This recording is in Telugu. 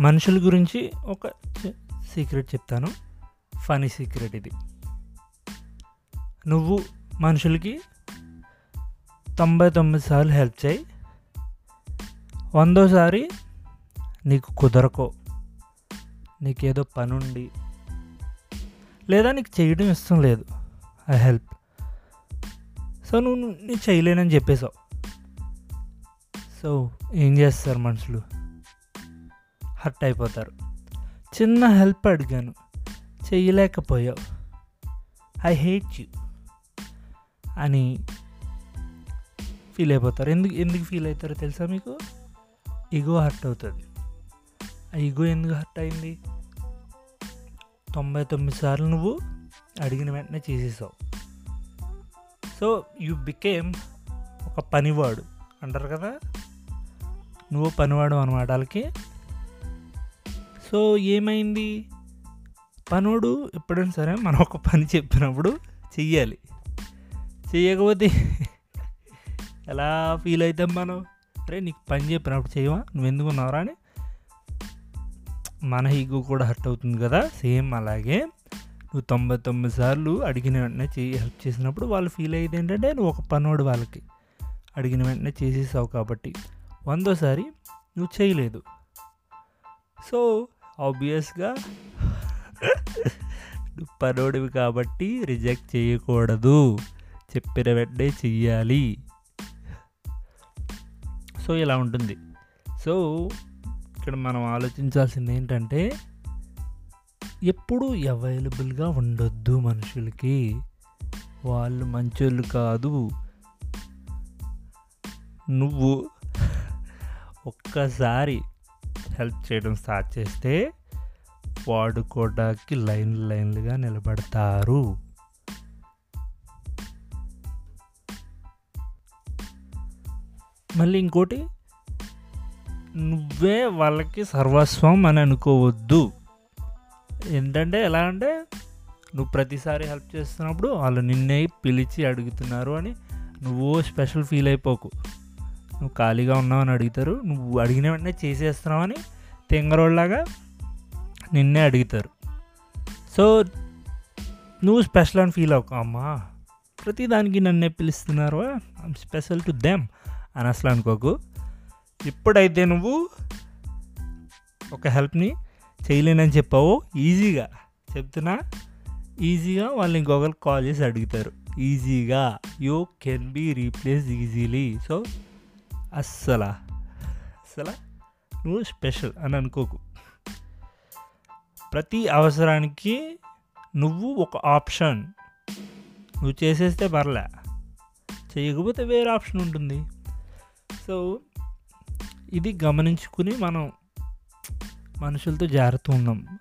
మనుషుల గురించి ఒక సీక్రెట్ చెప్తాను. ఫనీ సీక్రెట్ ఇది. నువ్వు మనుషులకి తొంభై తొమ్మిది సార్లు హెల్ప్ చేయి. వందోసారి నీకు కుదరకో. నీకేదో పని ఉండి లేదా నీకు చేయడం ఇష్టం లేదు. ఆ హెల్ప్. సో నువ్వు నీ చేయలేనని చెప్పేశావు. సో ఏం చేస్తారు మనుషులు? హర్ట్ అయిపోతారు. చిన్న హెల్ప్ అడిగాను. చేయలేకపోయావు ఐ హేట్ యూ అని ఫీల్ అయిపోతారు. ఎందుకు ఎందుకు ఫీల్ అవుతారో తెలుసా మీకు? ఈగో హర్ట్ అవుతుంది. ఆ ఈగో ఎందుకు హర్ట్ అయింది? తొంభై తొమ్మిది సార్లు నువ్వు అడిగిన వెంటనే చేసేసావు. సో యు బికేమ్ ఒక పనివాడు. అంటారు కదా? నువ్వు పనివాడు అనమాట వాళ్ళకి సో ఏమైంది? పనుడు ఎప్పుడైనా సరే మనం ఒక పని చెప్పినప్పుడు చెయ్యాలి. చెయ్యకపోతే ఎలా ఫీల్ అవుతాం మనం? అరే నీకు పని చెప్పినప్పుడు చేయవా నువ్వు ఎందుకు ఉన్నావురా అని మన ఈగో కూడా హర్ట్ అవుతుంది కదా? సేమ్ అలాగే నువ్వు తొంభై తొమ్మిది సార్లు అడిగిన వెంటనే చేయి హెల్ప్ చేసినప్పుడు వాళ్ళు ఫీల్ అయ్యేది ఏంటంటే నువ్వు ఒక పనోడు వాళ్ళకి. అడిగిన వెంటనే చేసేసావు కాబట్టి. వందోసారి నువ్వు చేయలేదు సో ఆబ్వియస్గా పనోడివి కాబట్టి రిజెక్ట్ చేయకూడదు. చెప్పిన వెంటనే చెయ్యాలి. సో ఇలా ఉంటుంది. సో ఇక్కడ మనం ఆలోచించాల్సింది ఏంటంటే ఎప్పుడు అవైలబుల్గా ఉండొద్దు మనుషులకి. వాళ్ళు మంచోళ్ళు కాదు. నువ్వు ఒక్కసారి హెల్ప్ చేయడం స్టార్ట్ చేస్తే వాడుకోవడానికి లైన్ లైన్లుగా నిలబడతారు. మళ్ళీ ఇంకోటి నువ్వే వాళ్ళకి సర్వస్వం అని అనుకోవద్దు. ఏంటంటే ఎలా అంటే నువ్వు ప్రతిసారి హెల్ప్ చేస్తున్నప్పుడు వాళ్ళు నిన్నే పిలిచి అడుగుతున్నారు అని నువ్వు స్పెషల్ ఫీల్ అయిపోకు. నువ్వు ఖాళీగా ఉన్నావు అని అడుగుతారు. నువ్వు అడిగిన వెంటనే చేసేస్తున్నావు అని తెంగరోళ్ళలాగా నిన్నే అడుగుతారు. సో నువ్వు స్పెషల్ అని ఫీల్ అవ్వకు అమ్మా ప్రతిదానికి నన్నే పిలుస్తున్నారు ఐమ్ స్పెషల్ టు దెమ్ అని అసలు అనుకోకు. ఎప్పుడైతే నువ్వు ఒక హెల్ప్ని చేయలేనని చెప్పావు? ఈజీగా చెప్తున్నా ఈజీగా వాళ్ళు ఇంకొకరు కాల్ చేసి అడుగుతారు. ఈజీగా you can be replace easily so అస్సలా. అస్సలా? నువ్వు స్పెషల్ అని అనుకోకు. ప్రతి అవసరానికి నువ్వు ఒక ఆప్షన్. నువ్వు చేసేస్తే పర్లే. చేయకపోతే వేరే ఆప్షన్ ఉంటుంది. సో ఇది గమనించుకుని మనం మనుషులతో జారుతూ ఉన్నాం.